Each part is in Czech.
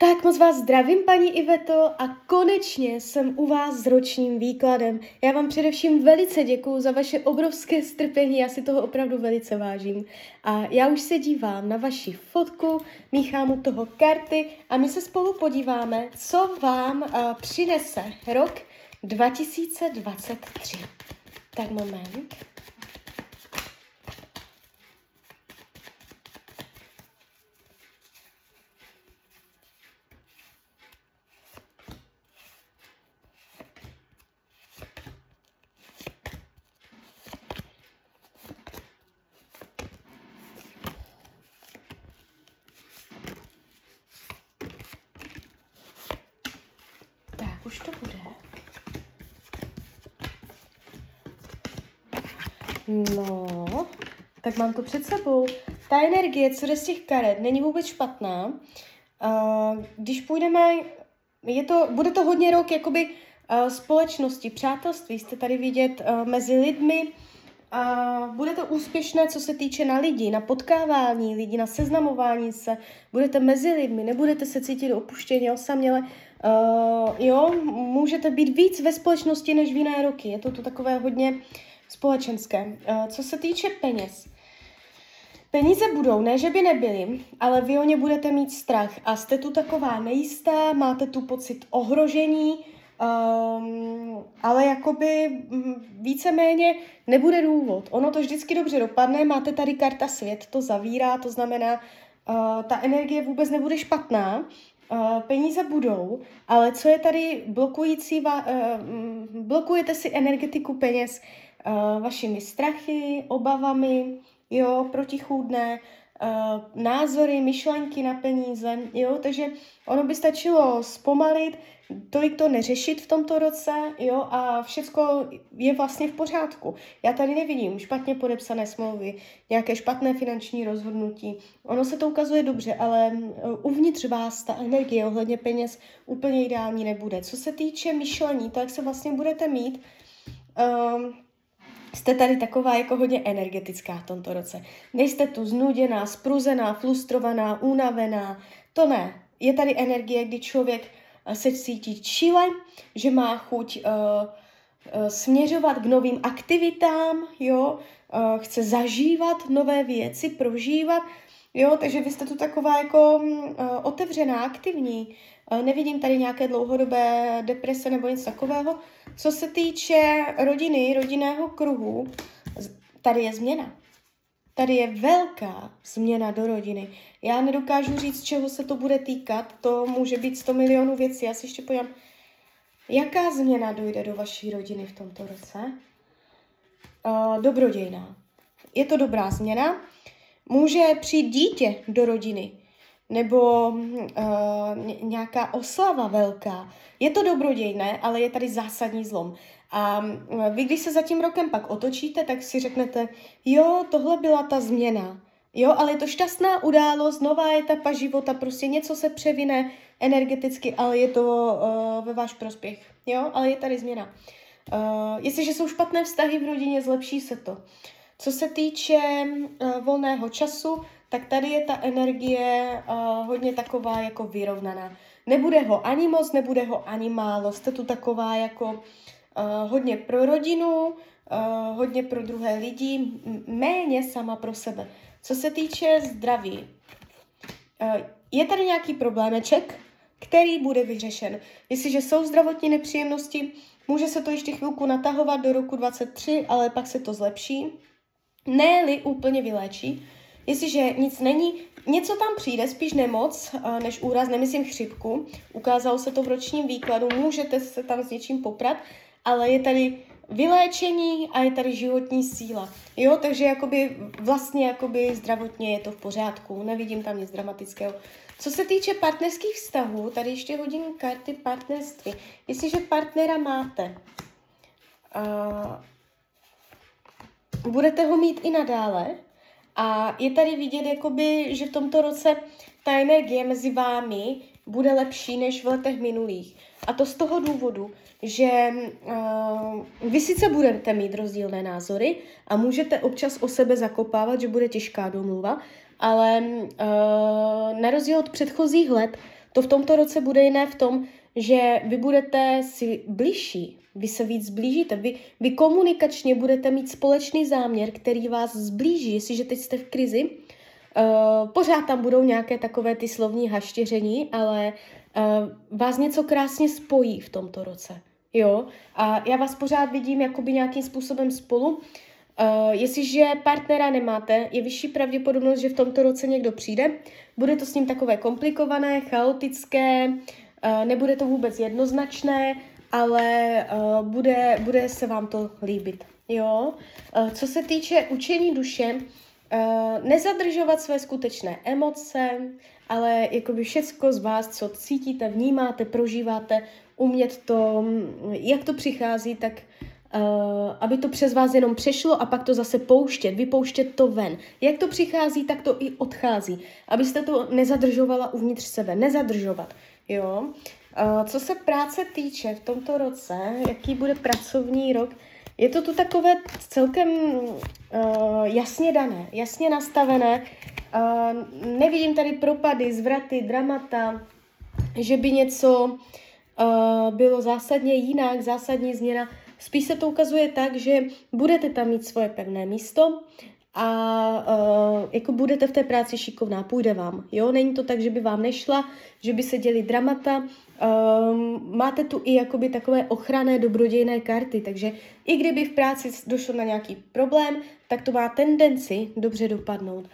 Tak moc vás zdravím, paní Iveto, a konečně jsem u vás s ročním výkladem. Já vám především velice děkuji za vaše obrovské strpení, já si toho opravdu velice vážím. A já už se dívám na vaši fotku, míchám u toho karty a my se spolu podíváme, co vám uh, přinese rok 2023. Tak moment. Tak, už to bude. No, tak mám to před sebou. Ta energie, co jde z těch karet, není vůbec špatná. Uh, když půjdeme, je to, bude to hodně rok jakoby uh, společnosti, přátelství, jste tady vidět uh, mezi lidmi, a bude to úspěšné, co se týče na lidi, na potkávání lidí, na seznamování se. Budete mezi lidmi, nebudete se cítit opuštěně, osaměle. Uh, jo, můžete být víc ve společnosti než v jiné roky. Je to tu takové hodně společenské. Uh, co se týče peněz, Peníze budou, ne že by nebyly, ale vy o ně budete mít strach a jste tu taková nejistá, máte tu pocit ohrožení, Um, ale jakoby mm, víceméně nebude důvod. Ono to vždycky dobře dopadne, máte tady karta svět, to zavírá, to znamená, uh, ta energie vůbec nebude špatná, uh, peníze budou, ale co je tady blokující, va, uh, blokujete si energetiku peněz uh, vašimi strachy, obavami, jo, protichůdné, uh, názory, myšlenky na peníze, jo, takže ono by stačilo zpomalit, tolik to neřešit v tomto roce, jo, a všecko je vlastně v pořádku. Já tady nevidím špatně podepsané smlouvy, nějaké špatné finanční rozhodnutí. Ono se to ukazuje dobře, ale uvnitř vás ta energie ohledně peněz úplně ideální nebude. Co se týče myšlení, to, jak se vlastně budete mít, um, jste tady taková jako hodně energetická v tomto roce. Nejste tu znuděná, spruzená, frustrovaná, unavená. To ne. Je tady energie, kdy člověk se cítí čile, že má chuť uh, uh, směřovat k novým aktivitám, jo, uh, chce zažívat nové věci, prožívat, jo, takže vy jste tu taková jako uh, otevřená, aktivní, nevidím tady nějaké dlouhodobé deprese nebo něco takového. Co se týče rodiny, rodinného kruhu, tady je změna. Tady je velká změna do rodiny. Já nedokážu říct, čeho se to bude týkat. To může být 100 milionů věcí. Já si ještě pojďám, jaká změna dojde do vaší rodiny v tomto roce? Uh, dobrodějná. Je to dobrá změna. Může přijít dítě do rodiny nebo uh, nějaká oslava velká. Je to dobrodějné, ale je tady zásadní zlom. A vy, když se za tím rokem pak otočíte, tak si řeknete, jo, tohle byla ta změna. Jo, ale je to šťastná událost, nová etapa života, prostě něco se převine energeticky, ale je to uh, ve váš prospěch. Jo, ale je tady změna. Uh, jestliže jsou špatné vztahy v rodině, zlepší se to. Co se týče uh, volného času, tak tady je ta energie uh, hodně taková jako vyrovnaná. Nebude ho ani moc, nebude ho ani málo. Jste tu taková jako uh, hodně pro rodinu, uh, hodně pro druhé lidi, méně sama pro sebe. Co se týče zdraví, uh, je tady nějaký problémeček, který bude vyřešen. Jestliže jsou zdravotní nepříjemnosti, může se to ještě chvilku natahovat do roku 23, ale pak se to zlepší. Ne-li úplně vyléčí, Jestliže nic není, něco tam přijde, spíš nemoc než úraz, nemyslím chřipku, ukázalo se to v ročním výkladu, můžete se tam s něčím poprat, ale je tady vyléčení a je tady životní síla. Jo, takže jakoby vlastně jakoby zdravotně je to v pořádku, nevidím tam nic dramatického. Co se týče partnerských vztahů, tady ještě hodím karty partnerství. Jestliže partnera máte, uh, budete ho mít i nadále, a je tady vidět, jakoby, že v tomto roce ta energie mezi vámi bude lepší než v letech minulých. A to z toho důvodu, že uh, vy sice budete mít rozdílné názory a můžete občas o sebe zakopávat, že bude těžká domluva, ale uh, na rozdíl od předchozích let to v tomto roce bude jiné v tom, že vy budete si blížší, vy se víc zblížíte, vy, vy komunikačně budete mít společný záměr, který vás zblíží, jestliže teď jste v krizi, uh, pořád tam budou nějaké takové ty slovní haštěření, ale uh, vás něco krásně spojí v tomto roce. Jo, a já vás pořád vidím jakoby nějakým způsobem spolu. Uh, jestliže partnera nemáte, je vyšší pravděpodobnost, že v tomto roce někdo přijde. Bude to s ním takové komplikované, chaotické, uh, nebude to vůbec jednoznačné, ale uh, bude, bude se vám to líbit. Jo? Uh, co se týče učení duše, nezadržovat své skutečné emoce, ale jakoby všecko z vás, co cítíte, vnímáte, prožíváte, umět to, jak to přichází, tak uh, aby to přes vás jenom přešlo a pak to zase pouštět, vypouštět to ven. Jak to přichází, tak to i odchází. Abyste to nezadržovala uvnitř sebe, nezadržovat. Jo? Co se práce týče v tomto roce, jaký bude pracovní rok, je to tu takové celkem uh, jasně dané, jasně nastavené. Uh, nevidím tady propady, zvraty, dramata, že by něco uh, bylo zásadně jinak, zásadní změna. Spíš se to ukazuje tak, že budete tam mít svoje pevné místo a uh, jako budete v té práci šikovná, půjde vám. Jo, není to tak, že by vám nešla, že by se děli dramata. Um, máte tu i jakoby takové ochranné dobrodějné karty, takže i kdyby v práci došlo na nějaký problém, tak to má tendenci dobře dopadnout.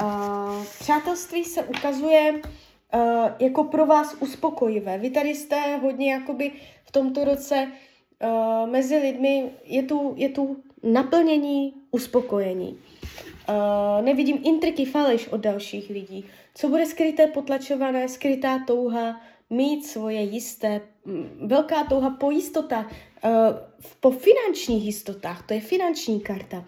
Uh, přátelství se ukazuje uh, jako pro vás uspokojivé. Vy tady jste hodně jakoby v tomto roce uh, mezi lidmi, je tu, je tu naplnění, uspokojení. Uh, nevidím intriky, faleš od dalších lidí. Co bude skryté, potlačované, skrytá touha, mít svoje jisté, velká touha po jistotách, uh, po finančních jistotách, to je finanční karta.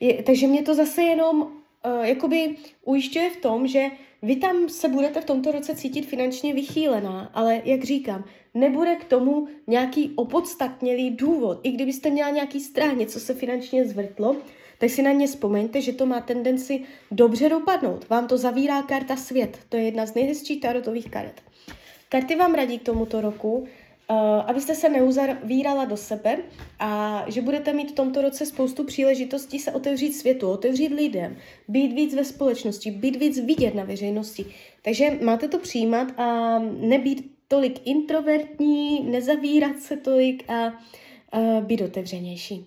Je, takže mě to zase jenom uh, jakoby ujišťuje v tom, že vy tam se budete v tomto roce cítit finančně vychýlená, ale jak říkám, nebude k tomu nějaký opodstatnělý důvod. I kdybyste měla nějaký strach, něco se finančně zvrtlo, tak si na ně vzpomeňte, že to má tendenci dobře dopadnout. Vám to zavírá karta svět. To je jedna z nejhezčích tarotových karet. Karty vám radí k tomuto roku, Uh, abyste se neuzavírala do sebe a že budete mít v tomto roce spoustu příležitostí se otevřít světu, otevřít lidem, být víc ve společnosti, být víc vidět na veřejnosti. Takže máte to přijímat a nebýt tolik introvertní, nezavírat se tolik a uh, být otevřenější.